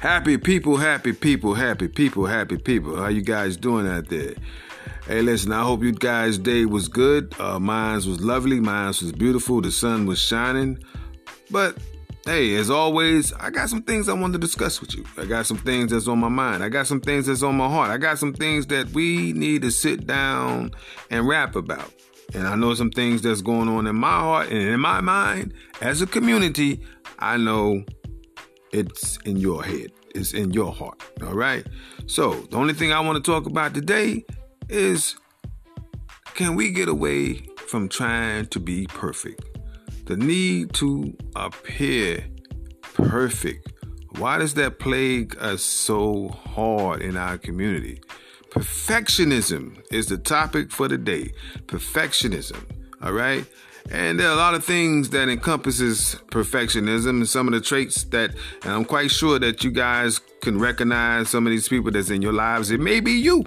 Happy people, happy people, happy people, happy people. How you guys doing out there? Hey, listen, I hope you guys' day was good. Uh, mine's was lovely. Mine's was beautiful. The sun was shining. But hey, as always, I got some things I want to discuss with you. I got some things that's on my mind. I got some things that's on my heart. I got some things that we need to sit down and rap about. And I know some things that's going on in my heart and in my mind as a community. I know it's in your head, it's in your heart. All right. So, the only thing I want to talk about today is can we get away from trying to be perfect? The need to appear perfect. Why does that plague us so hard in our community? Perfectionism is the topic for the day. Perfectionism. All right. And there are a lot of things that encompasses perfectionism and some of the traits that, and I'm quite sure that you guys can recognize some of these people that's in your lives. It may be you.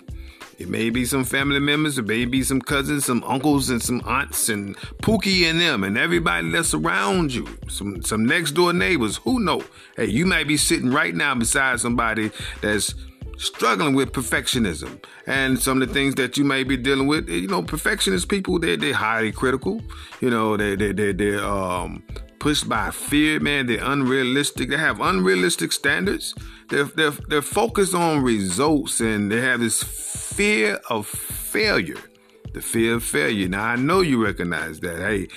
It may be some family members, it may be some cousins, some uncles, and some aunts, and Pookie and them, and everybody that's around you. Some some next door neighbors. Who know? Hey, you might be sitting right now beside somebody that's struggling with perfectionism and some of the things that you may be dealing with. You know, perfectionist people, they they're highly critical. You know, they they they they're um pushed by fear, man. They're unrealistic. They have unrealistic standards. They're they're they're focused on results and they have this fear of failure. The fear of failure. Now I know you recognize that. Hey,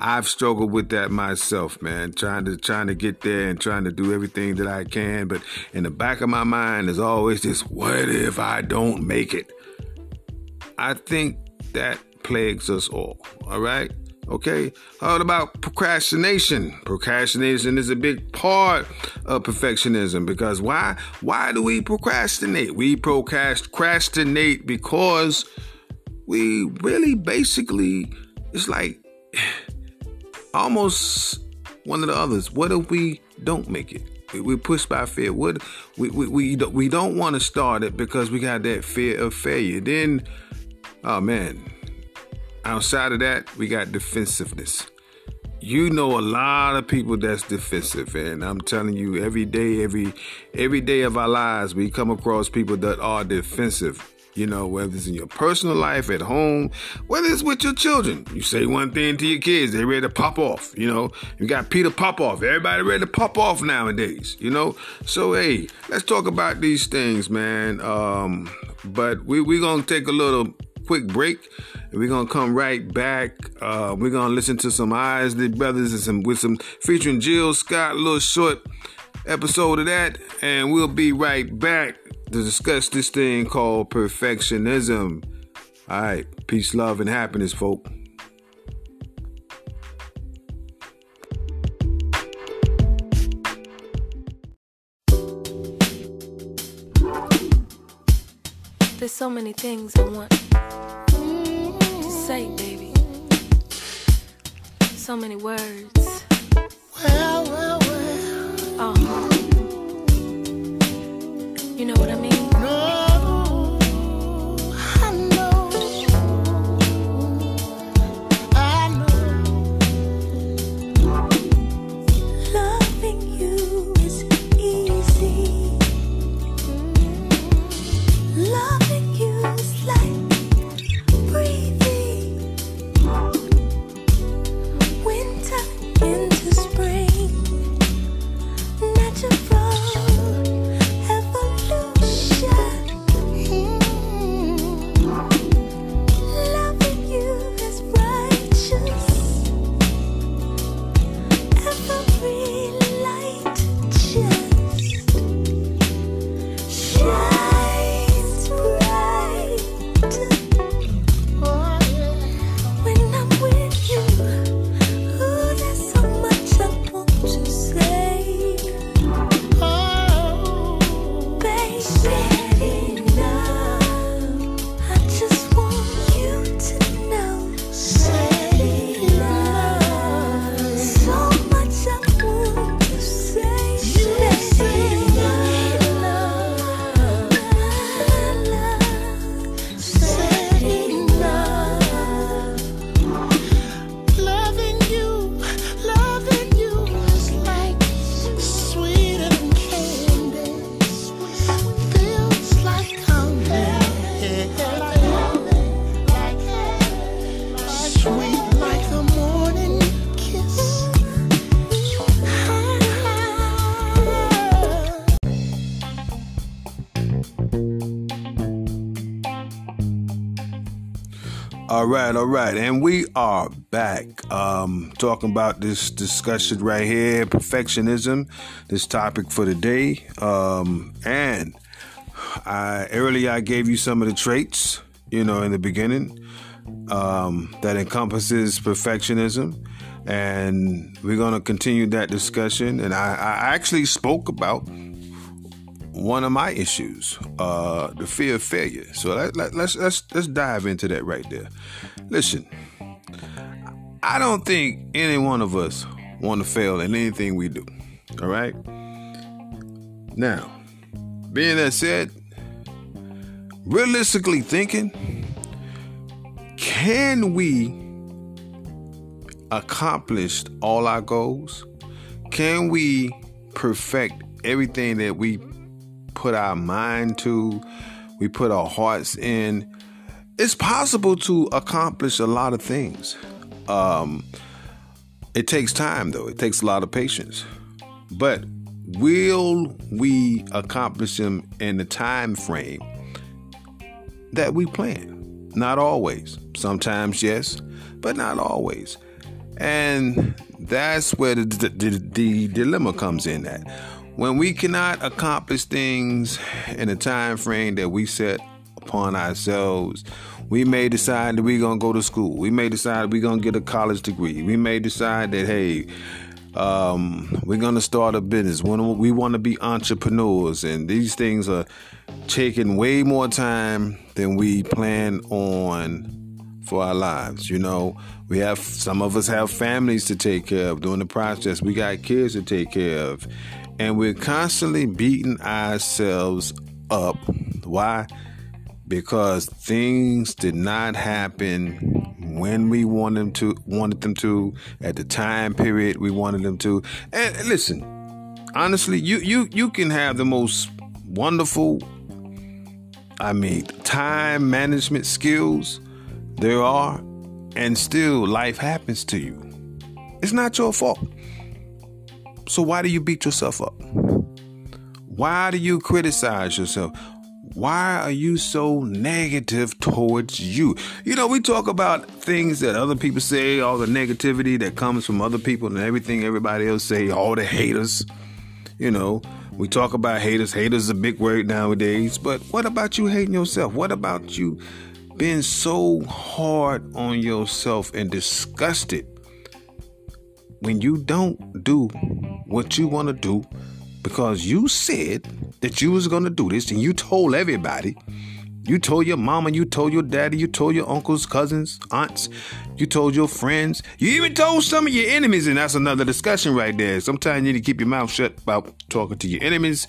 I've struggled with that myself, man. Trying to trying to get there and trying to do everything that I can, but in the back of my mind is always this: What if I don't make it? I think that plagues us all. All right. Okay. How about procrastination? Procrastination is a big part of perfectionism because why? Why do we procrastinate? We procrastinate because we really basically it's like almost one of the others. What if we don't make it? We push by fear. What we we we don't, we don't want to start it because we got that fear of failure. Then, oh man, outside of that, we got defensiveness. You know a lot of people that's defensive, and I'm telling you, every day, every every day of our lives, we come across people that are defensive. You know, whether it's in your personal life, at home, whether it's with your children. You say one thing to your kids, they ready to pop off. You know, you got Peter pop off. Everybody ready to pop off nowadays, you know? So, hey, let's talk about these things, man. Um, but we, we're going to take a little quick break. And we're gonna come right back. Uh, we're gonna listen to some Isley Brothers and some with some featuring Jill Scott, a little short episode of that, and we'll be right back to discuss this thing called perfectionism. All right, peace, love, and happiness, folk. There's so many things I want to say, baby. So many words. Well, well, well. Oh. All right, all right, and we are back um, talking about this discussion right here, perfectionism. This topic for the day, um, and I earlier I gave you some of the traits, you know, in the beginning um, that encompasses perfectionism, and we're to continue that discussion. And I, I actually spoke about one of my issues, uh, the fear of failure. So let, let, let's let's let's dive into that right there. Listen, I don't think any one of us want to fail in anything we do. All right. Now, being that said, realistically thinking, can we accomplish all our goals? Can we perfect everything that we put our mind to, we put our hearts in? It's possible to accomplish a lot of things. Um, it takes time, though. It takes a lot of patience. But will we accomplish them in the time frame that we plan? Not always. Sometimes yes, but not always. And that's where the, the, the, the dilemma comes in at. When we cannot accomplish things in a time frame that we set upon ourselves, we may decide that we're gonna go to school. We may decide we're gonna get a college degree. We may decide that hey, um, we're gonna start a business. We want to be entrepreneurs, and these things are taking way more time than we plan on for our lives. You know, we have some of us have families to take care of during the process. We got kids to take care of, and we're constantly beating ourselves up. Why? Because things did not happen when we wanted them to wanted them to at the time period we wanted them to. And listen, honestly, you you you can have the most wonderful I mean, time management skills there are and still life happens to you. It's not your fault. So why do you beat yourself up? Why do you criticize yourself? Why are you so negative towards you? You know, we talk about things that other people say, all the negativity that comes from other people and everything everybody else say, all the haters. You know, we talk about haters. Haters is a big word nowadays. But what about you hating yourself? What about you being so hard on yourself and disgusted when you don't do what you want to do because you said that you was going to do this and you told everybody. You told your mama you told your daddy you told your uncles cousins aunts you told your friends. You even told some of your enemies and that's another discussion right there. Sometimes you need to keep your mouth shut about talking to your enemies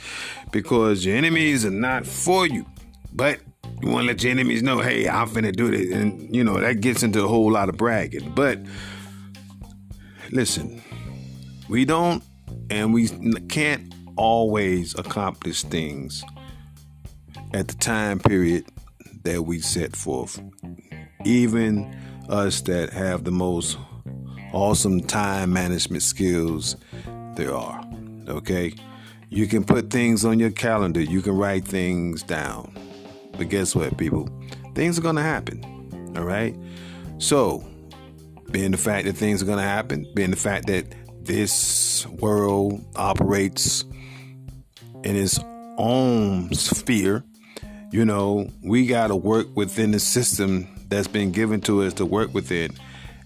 because your enemies are not for you. But you want to let your enemies know hey i'm finna do this. And you know that gets into a whole lot of bragging. But listen we don't and we can't always accomplish things at the time period that we set forth. Even us that have the most awesome time management skills there are. Okay? You can put things on your calendar, you can write things down. But guess what, people? Things are going to happen. All right? So, being the fact that things are going to happen, being the fact that this world operates in its own sphere, you know, we got to work within the system that's been given to us to work within.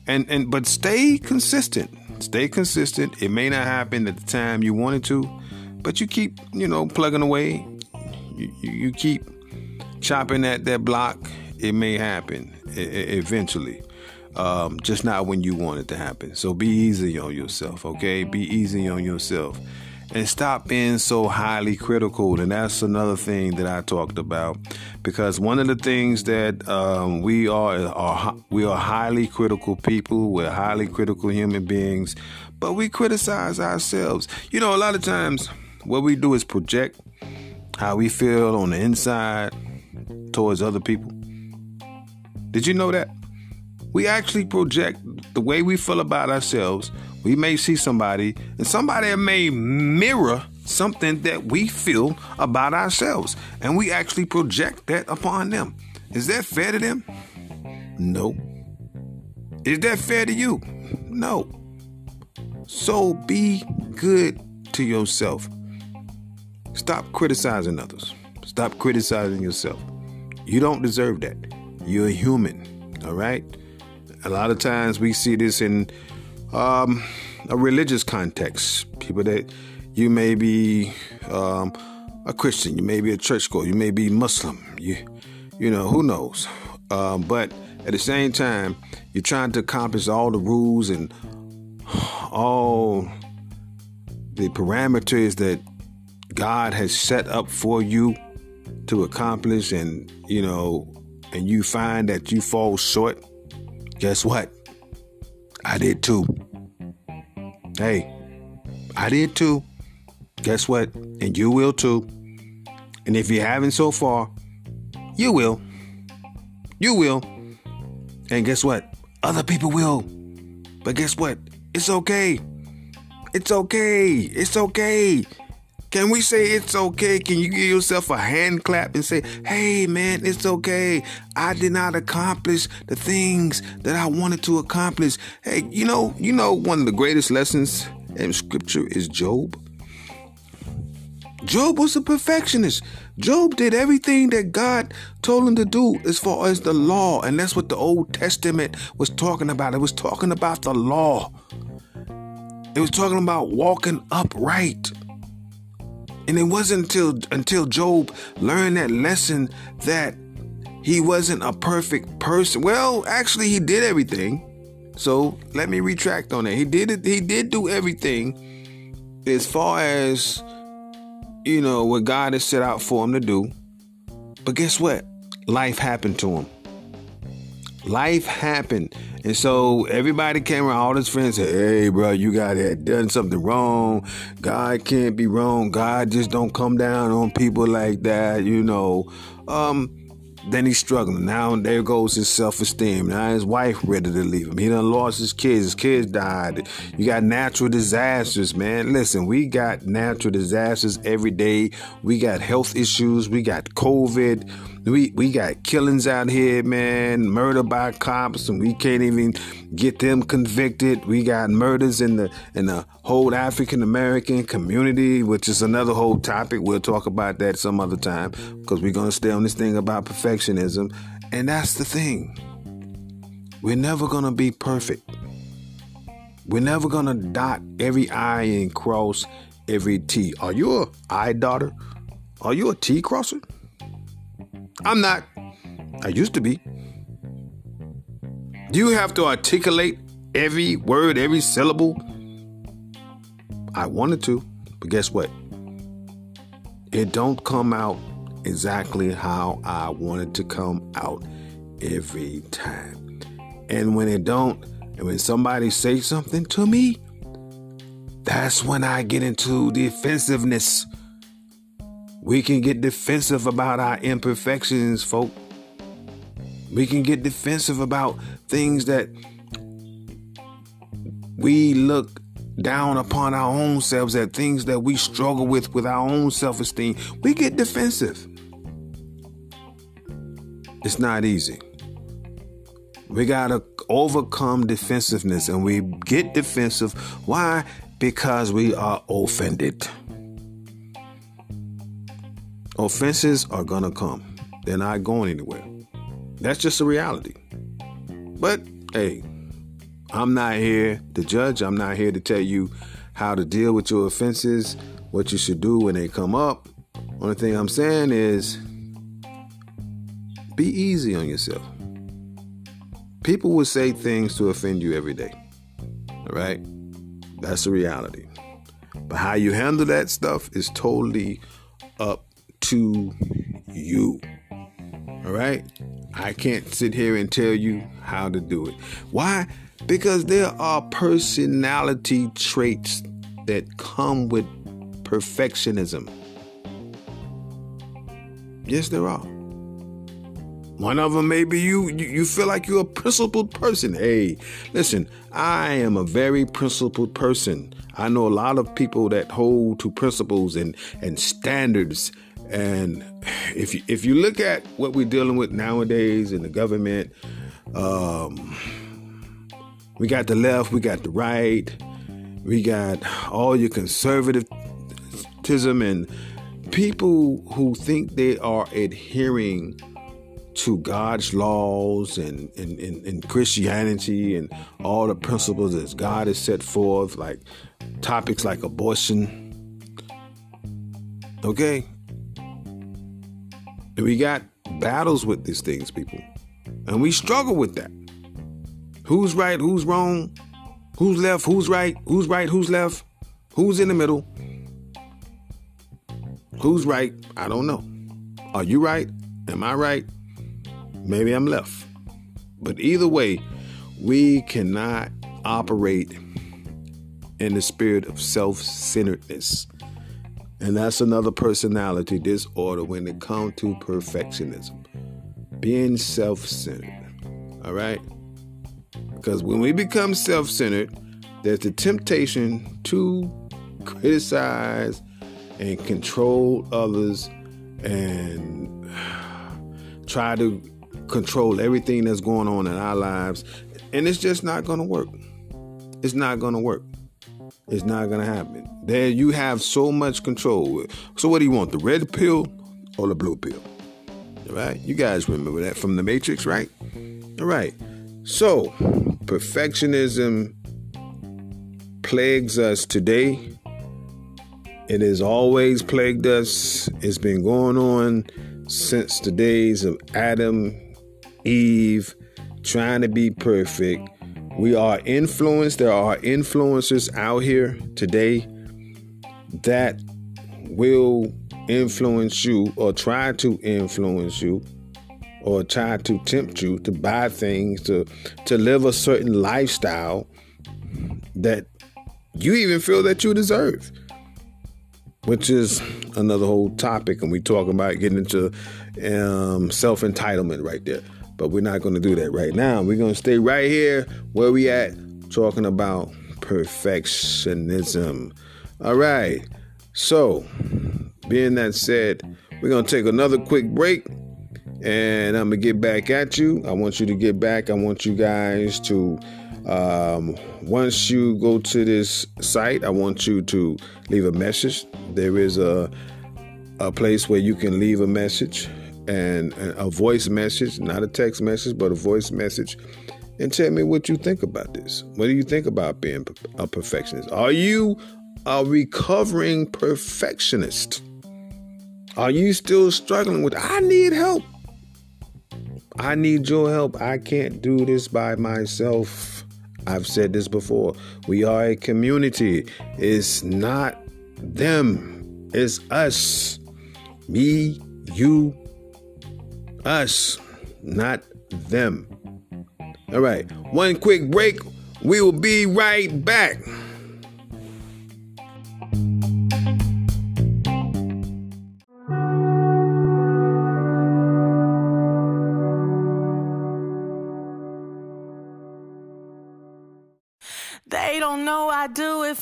And and but stay consistent. Stay consistent. It may not happen at the time you wanted to, but you keep, you know, plugging away. You, you, you keep chopping at that block. It may happen eventually. Um, just not when you want it to happen. So be easy on yourself, okay? Be easy on yourself and stop being so highly critical. And that's another thing that I talked about because one of the things that um, we are, are we are highly critical people. We're highly critical human beings, but we criticize ourselves. You know, a lot of times what we do is project how we feel on the inside towards other people. Did you know that? We actually project the way we feel about ourselves we may see somebody, and somebody may mirror something that we feel about ourselves, and we actually project that upon them. Is that fair to them? No. Is that fair to you? No. So be good to yourself. Stop criticizing others. Stop criticizing yourself. You don't deserve that. You're a human, all right? A lot of times we see this in um, a religious context. People that you may be um, a Christian, you may be a churchgoer, you may be Muslim, you, you know, who knows? Um, but at the same time, you're trying to accomplish all the rules and all the parameters that God has set up for you to accomplish, and you know, and you find that you fall short. Guess what? I did too. Hey, I did too. Guess what? And you will too. And if you haven't so far, you will. You will. And guess what? Other people will. But guess what? It's okay. It's okay. It's okay. Can we say it's okay? Can you give yourself a hand clap and say, hey man, it's okay. I did not accomplish the things that I wanted to accomplish. Hey, you know, you know, one of the greatest lessons in scripture is Job. Job was a perfectionist. Job did everything that God told him to do as far as the law. And that's what the Old Testament was talking about. It was talking about the law. It was talking about walking upright. And it wasn't until until Job learned that lesson that he wasn't a perfect person. Well, actually he did everything. So let me retract on that. He did it, he did do everything as far as you know what God has set out for him to do. But guess what? Life happened to him. Life happened. And so everybody came around, all his friends said, Hey, bro, you got it done something wrong. God can't be wrong. God just don't come down on people like that, you know. Um, then he's struggling. Now there goes his self-esteem. Now his wife ready to leave him. He done lost his kids. His kids died. You got natural disasters, man. Listen, we got natural disasters every day. We got health issues. We got COVID. We we got killings out here, man. Murder by cops, and we can't even get them convicted. We got murders in the in the whole African American community, which is another whole topic. We'll talk about that some other time because we're gonna stay on this thing about perfectionism, and that's the thing. We're never gonna be perfect. We're never gonna dot every I and cross every T. Are you a I daughter? Are you a T crosser? I'm not. I used to be. Do you have to articulate every word, every syllable? I wanted to, but guess what? It don't come out exactly how I wanted to come out every time. And when it don't, and when somebody say something to me, that's when I get into defensiveness. We can get defensive about our imperfections, folk. We can get defensive about things that we look down upon our own selves, at things that we struggle with with our own self esteem. We get defensive. It's not easy. We got to overcome defensiveness and we get defensive. Why? Because we are offended. Offenses are to come, they're not going anywhere. That's just a reality. But hey, I'm not here to judge. I'm not here to tell you how to deal with your offenses, what you should do when they come up. Only thing I'm saying is be easy on yourself. People will say things to offend you every day. All right? That's the reality. But how you handle that stuff is totally up to you. All right? I can't sit here and tell you how to do it. Why? Because there are personality traits that come with perfectionism. Yes, there are. One of them maybe you, you you feel like you're a principled person. Hey, listen, I am a very principled person. I know a lot of people that hold to principles and and standards. And if you, if you look at what we're dealing with nowadays in the government, um, We got the left, we got the right, we got all your conservatism and people who think they are adhering to God's laws and, and, and, and, Christianity and all the principles that God has set forth, like topics like abortion. Okay? And we got battles with these things, people. And we struggle with that. Who's right? Who's wrong? Who's left? Who's right? Who's right? Who's left? Who's in the middle? Who's right? I don't know. Are you right? Am I right? Maybe I'm left. But either way, we cannot operate in the spirit of self centeredness. And that's another personality disorder when it comes to perfectionism. Being self centered. All right? Because when we become self centered, there's the temptation to criticize and control others and try to control everything that's going on in our lives. And it's just not going to work. It's not going to work. It's not to happen. There you have so much control. So what do you want? The red pill or the blue pill? All right? You guys remember that from the Matrix, right? All right. So, perfectionism plagues us today. It has always plagued us. It's been going on since the days of Adam Eve, trying to be perfect. We are influenced. There are influencers out here today that will influence you or try to influence you or try to tempt you to buy things to to live a certain lifestyle that you even feel that you deserve which is another whole topic and we talk about getting into um, self-entitlement right there but we're not going to do that right now. We're going to stay right here where we at talking about perfectionism. All right. So, being that said, we're going to take another quick break and I'm going to get back at you. I want you to get back. I want you guys to um, once you go to this site, I want you to leave a message. There is a a place where you can leave a message and a voice message, not a text message, but a voice message, and tell me what you think about this. What do you think about being a perfectionist? Are you a recovering perfectionist? Are you still struggling with, I need help? I need your help. I can't do this by myself. I've said this before. We are a community. It's not them, it's us. Me, you, us, not them. All right, one quick break. We will be right back.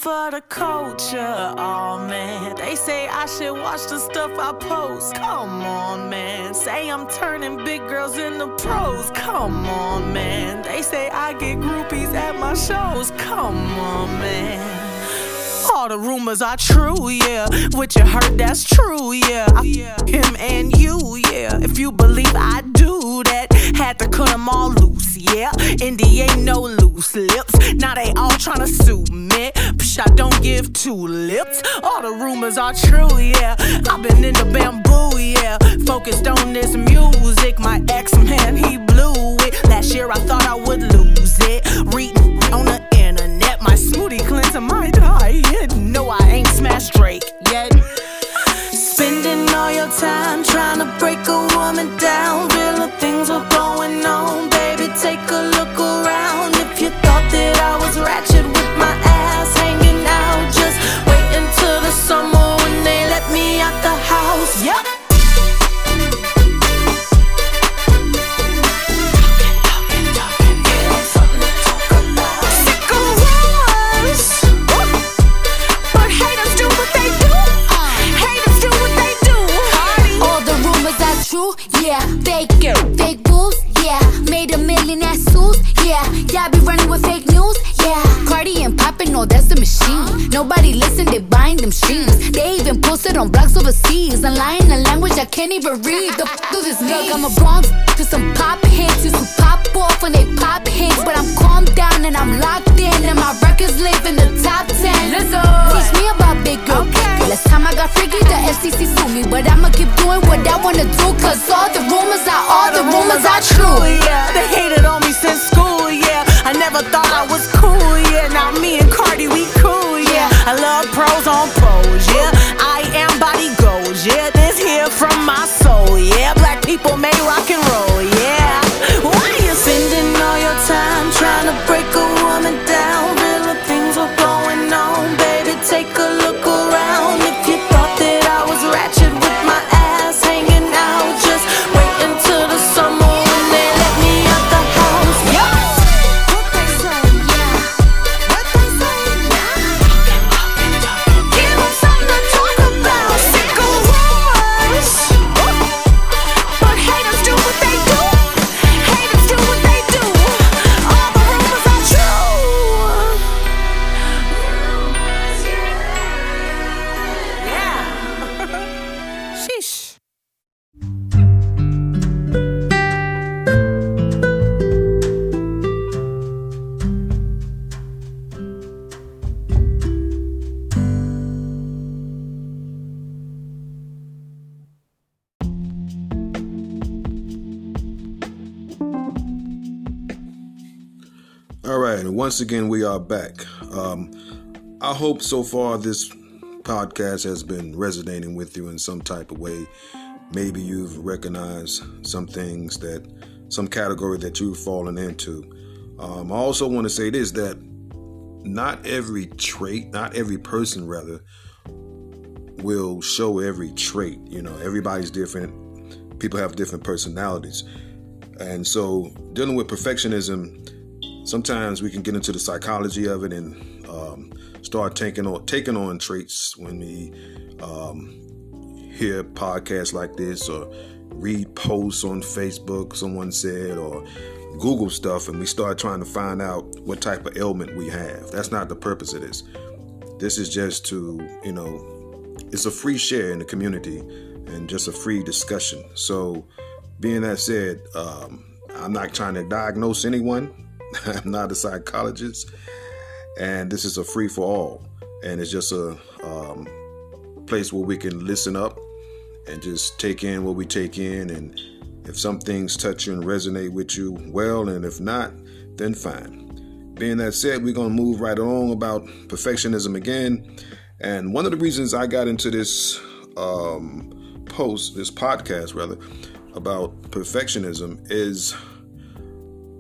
For the culture. Oh man, they say I should watch the stuff I post. Come on, man. Say I'm turning big girls into pros. Come on, man. They say I get groupies at my shows. Come on, man. All the rumors are true, yeah. What you heard, that's true, yeah. Him and you, yeah. If you believe I do that, had to cut them all loose, yeah. Indy ain't no loose lips. Now they all tryna sue me. Psh, I don't give two lips. All the rumors are true, yeah. I've been in the bamboo, yeah. Focused on this music. My ex man, he blew it. Last year I thought I would lose it. Reading on the internet, my smoothie cleanser might die. No, I ain't smashed Drake yet. Spending all your time trying to break a woman down. Real things are fake, fake moves, yeah. Made a million at Sue's, yeah. Yeah, I be running with fake news, yeah. Cardi and poppin', oh, that's the machine. Nobody listen, they buying them streams. They even posted on blogs overseas. And lying a language I can't even read. The f do this mean? Look, I'm a Bronx to some pop hits. Used to pop off when they pop hits. But I'm calm down and I'm locked in. And my records live in the top 10. Let's go. Teach me about big girl. Okay. Last time I got freaky, the FCC sued me. But I'ma keep doing what I wanna do. Cause all the rumors are all the rumors are true. yeah. They hated on me since school, yeah. I never thought I was cool, yeah. Now me and Cardi, we cool, yeah. I love pros on pros, yeah. I am body goals, yeah. This here from my soul, yeah. Black people may once again, we are back. Um, I hope so far this podcast has been resonating with you in some type of way. Maybe you've recognized some things that, some category that you've fallen into. Um, I also want to say this that not every trait, not every person, rather, will show every trait. You know, everybody's different. People have different personalities. And so, dealing with perfectionism, sometimes we can get into the psychology of it and um, start taking on taking on traits when we um, hear podcasts like this or read posts on Facebook someone said or Google stuff and we start trying to find out what type of ailment we have. That's not the purpose of this. This is just to you know it's a free share in the community and just a free discussion. So being that said, um, I'm not trying to diagnose anyone. I'm not a psychologist, and this is a free for all, and it's just a um, place where we can listen up and just take in what we take in, and if some things touch you and resonate with you, well, and if not, then fine. Being that said, we're gonna move right along about perfectionism again, and one of the reasons I got into this um, post, this podcast rather, about perfectionism is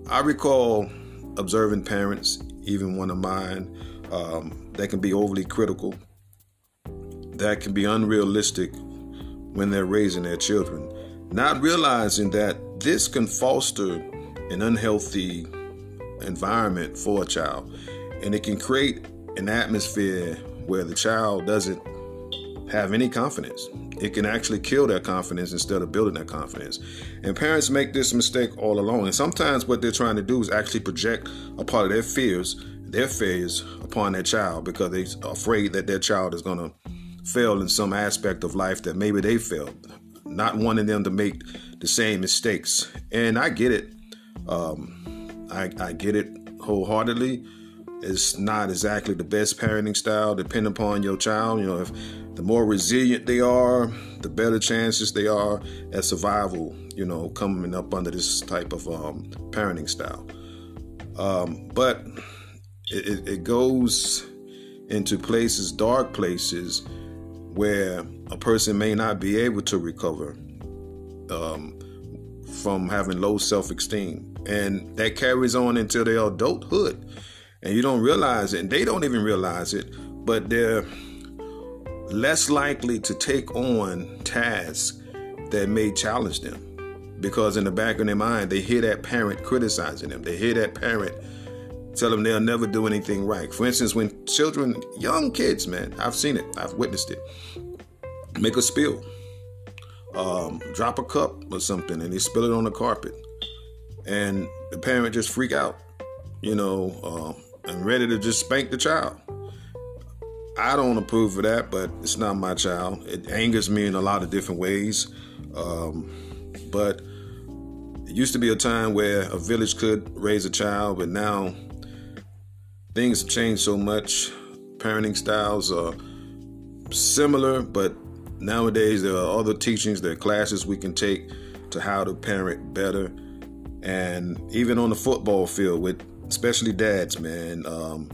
I recall observing parents, even one of mine, um, that can be overly critical, that can be unrealistic when they're raising their children, not realizing that this can foster an unhealthy environment for a child and it can create an atmosphere where the child doesn't have any confidence. It can actually kill their confidence instead of building their confidence. And parents make this mistake all along. And sometimes what they're trying to do is actually project a part of their fears, their failures upon their child because they're afraid that their child is going to fail in some aspect of life that maybe they failed, not wanting them to make the same mistakes. And I get it. Um, I, I get it wholeheartedly. It's not exactly the best parenting style, depending upon your child. You know, if the more resilient they are, the better chances they are at survival. You know, coming up under this type of um, parenting style. Um, but it, it, goes into places, dark places, where a person may not be able to recover um, from having low self-esteem, and that carries on into their adulthood, and you don't realize it, and they don't even realize it, but they're less likely to take on tasks that may challenge them. Because in the back of their mind they hear that parent criticizing them. They hear that parent tell them they'll never do anything right. For instance when children young kids man i've seen it i've witnessed it. Make a spill. Um, drop a cup or something and they spill it on the carpet. And the parent just freak out you know uh, and ready to just spank the child I don't approve of that, but it's not my child. It angers me in a lot of different ways. Um, but it used to be a time where a village could raise a child, but now things have changed so much. Parenting styles are similar, but nowadays there are other teachings, there are classes we can take to how to parent better. And even on the football field, with especially dads, man, um,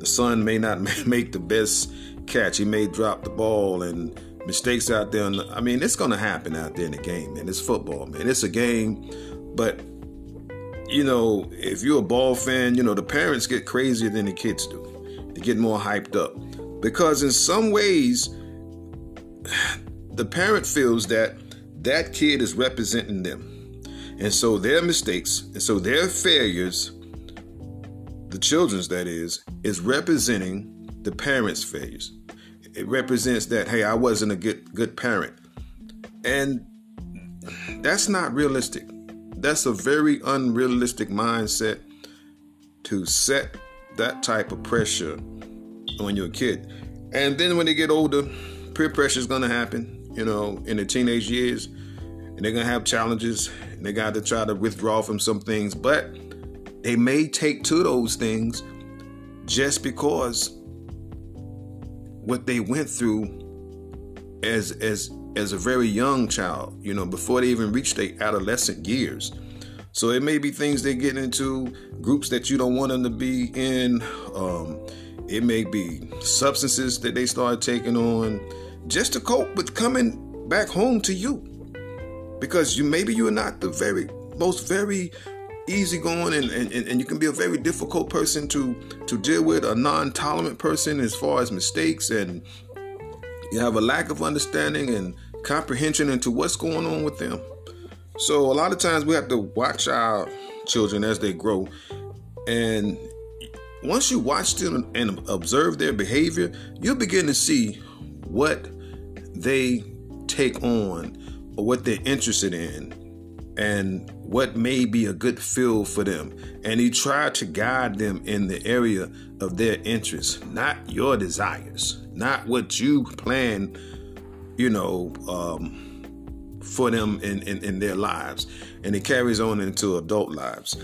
the son may not make the best catch. He may drop the ball and mistakes out there. I mean, it's going to happen out there in the game, man. It's football, man. It's a game, but you know, if you're a ball fan, you know the parents get crazier than the kids do. They get more hyped up because in some ways, the parent feels that that kid is representing them, and so their mistakes and so their failures, the children's that is, is representing the parents' failures it represents that hey, I wasn't a good good parent. And that's not realistic. That's a very unrealistic mindset to set that type of pressure on your kid. And then when they get older, peer pressure is going to happen, you know, in the teenage years. And they're going to have challenges and they got to try to withdraw from some things. But they may take to those things just because what they went through as as as a very young child, you know, before they even reach their adolescent years. So it may be things they get into, groups that you don't want them to be in. Um, it may be substances that they start taking on just to cope with coming back home to you. Because you maybe you're not the very most very easygoing and, and, and you can be a very difficult person to to deal with, a non-tolerant person as far as mistakes and you have a lack of understanding and comprehension into what's going on with them. So a lot of times we have to watch our children as they grow and once you watch them and observe their behavior, you'll begin to see what they take on or what they're interested in and what may be a good field for them. And he tried to guide them in the area of their interests, not your desires, not what you plan, you know, um, for them in, in, in, their lives. And it carries on into adult lives.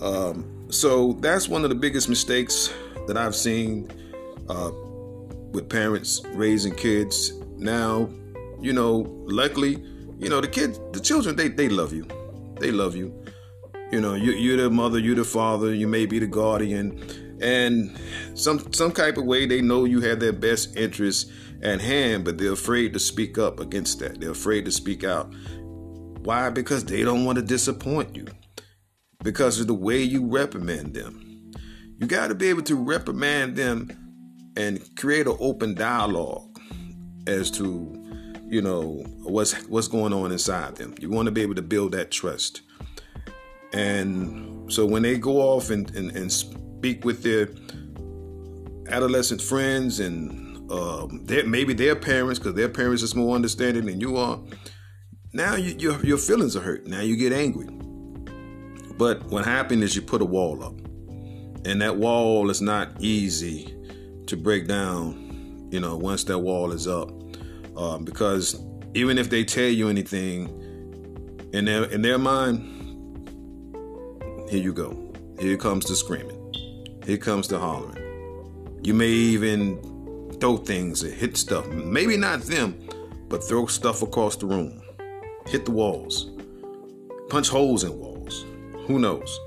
Um, so that's one of the biggest mistakes that I've seen uh, with parents raising kids. Now, you know, luckily, you know the kids the children they they love you. They love you. You know you, you're the mother you're the father you may be the guardian. And some some type of way they know you have their best interests at hand but they're afraid to speak up against that. They're afraid to speak out. Why? Because they don't want to disappoint you. Because of the way you reprimand them. You got to be able to reprimand them and create an open dialogue as to you know what's what's going on inside them. You want to be able to build that trust. And so when they go off and, and, and speak with their adolescent friends and um, their, maybe their parents, because their parents is more understanding than you are, now you, your, your feelings are hurt. Now you get angry. But what happened is you put a wall up. And that wall is not easy to break down, you know, once that wall is up um, because even if they tell you anything in their in their mind, here you go. Here comes the screaming. Here comes the hollering. You may even throw things and hit stuff. Maybe not them, but throw stuff across the room. Hit the walls. Punch holes in walls. Who knows?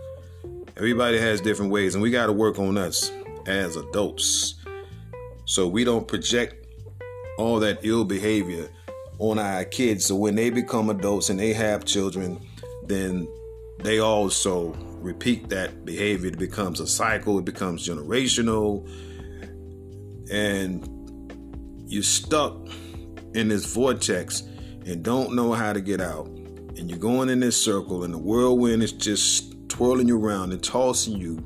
Everybody has different ways, and we got to work on us as adults so we don't project all that ill behavior on our kids. So when they become adults and they have children, then they also repeat that behavior. It becomes a cycle, it becomes generational, and you're stuck in this vortex and don't know how to get out. And you're going in this circle, and the whirlwind is just twirling you around and tossing you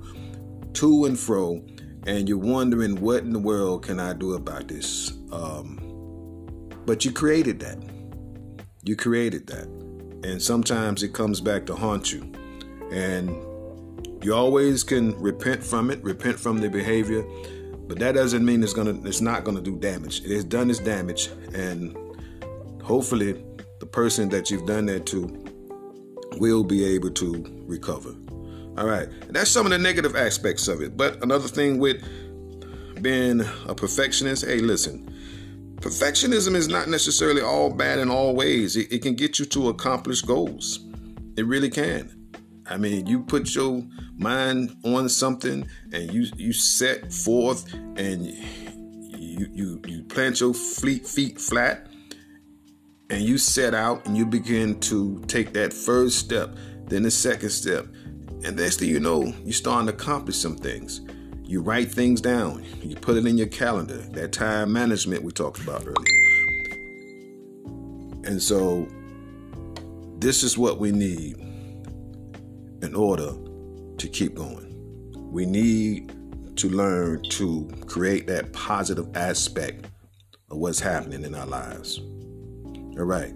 to and fro and you're wondering what in the world can I do about this. Um, but you created that. You created that, and sometimes it comes back to haunt you, and you always can repent from it, repent from the behavior, But that doesn't mean it's gonna it's not gonna do damage. It has done its damage, and hopefully the person that you've done that to will be able to recover. All right, and that's some of the negative aspects of it. But another thing with being a perfectionist, hey, listen, perfectionism is not necessarily all bad in all ways. It, it can get you to accomplish goals. It really can. I mean, you put your mind on something and you you set forth and you you you plant your feet feet flat and you set out and you begin to take that first step, then the second step, and next thing you know, you starting to accomplish some things. You write things down, you put it in your calendar. That time management we talked about earlier. And so, this is what we need in order to keep going. We need to learn to create that positive aspect of what's happening in our lives. All right.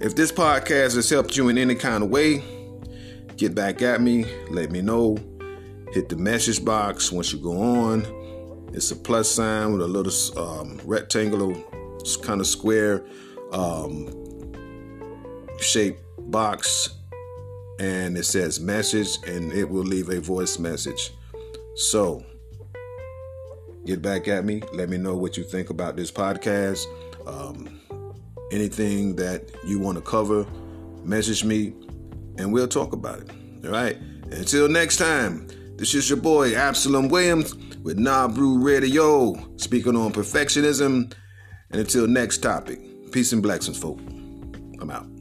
If this podcast has helped you in any kind of way, get back at me. Let me know. Hit the message box once you go on. It's a plus sign with a little um, rectangular, kind of square um, box and it says message and it will leave a voice message. So, get back at me. Let me know what you think about this podcast. Um, anything that you want to cover, message me and we'll talk about it. All right. Until next time, this is your boy Absalom Williams with Nabru Radio, speaking on perfectionism. And until next topic, peace and blessings, folk. I'm out.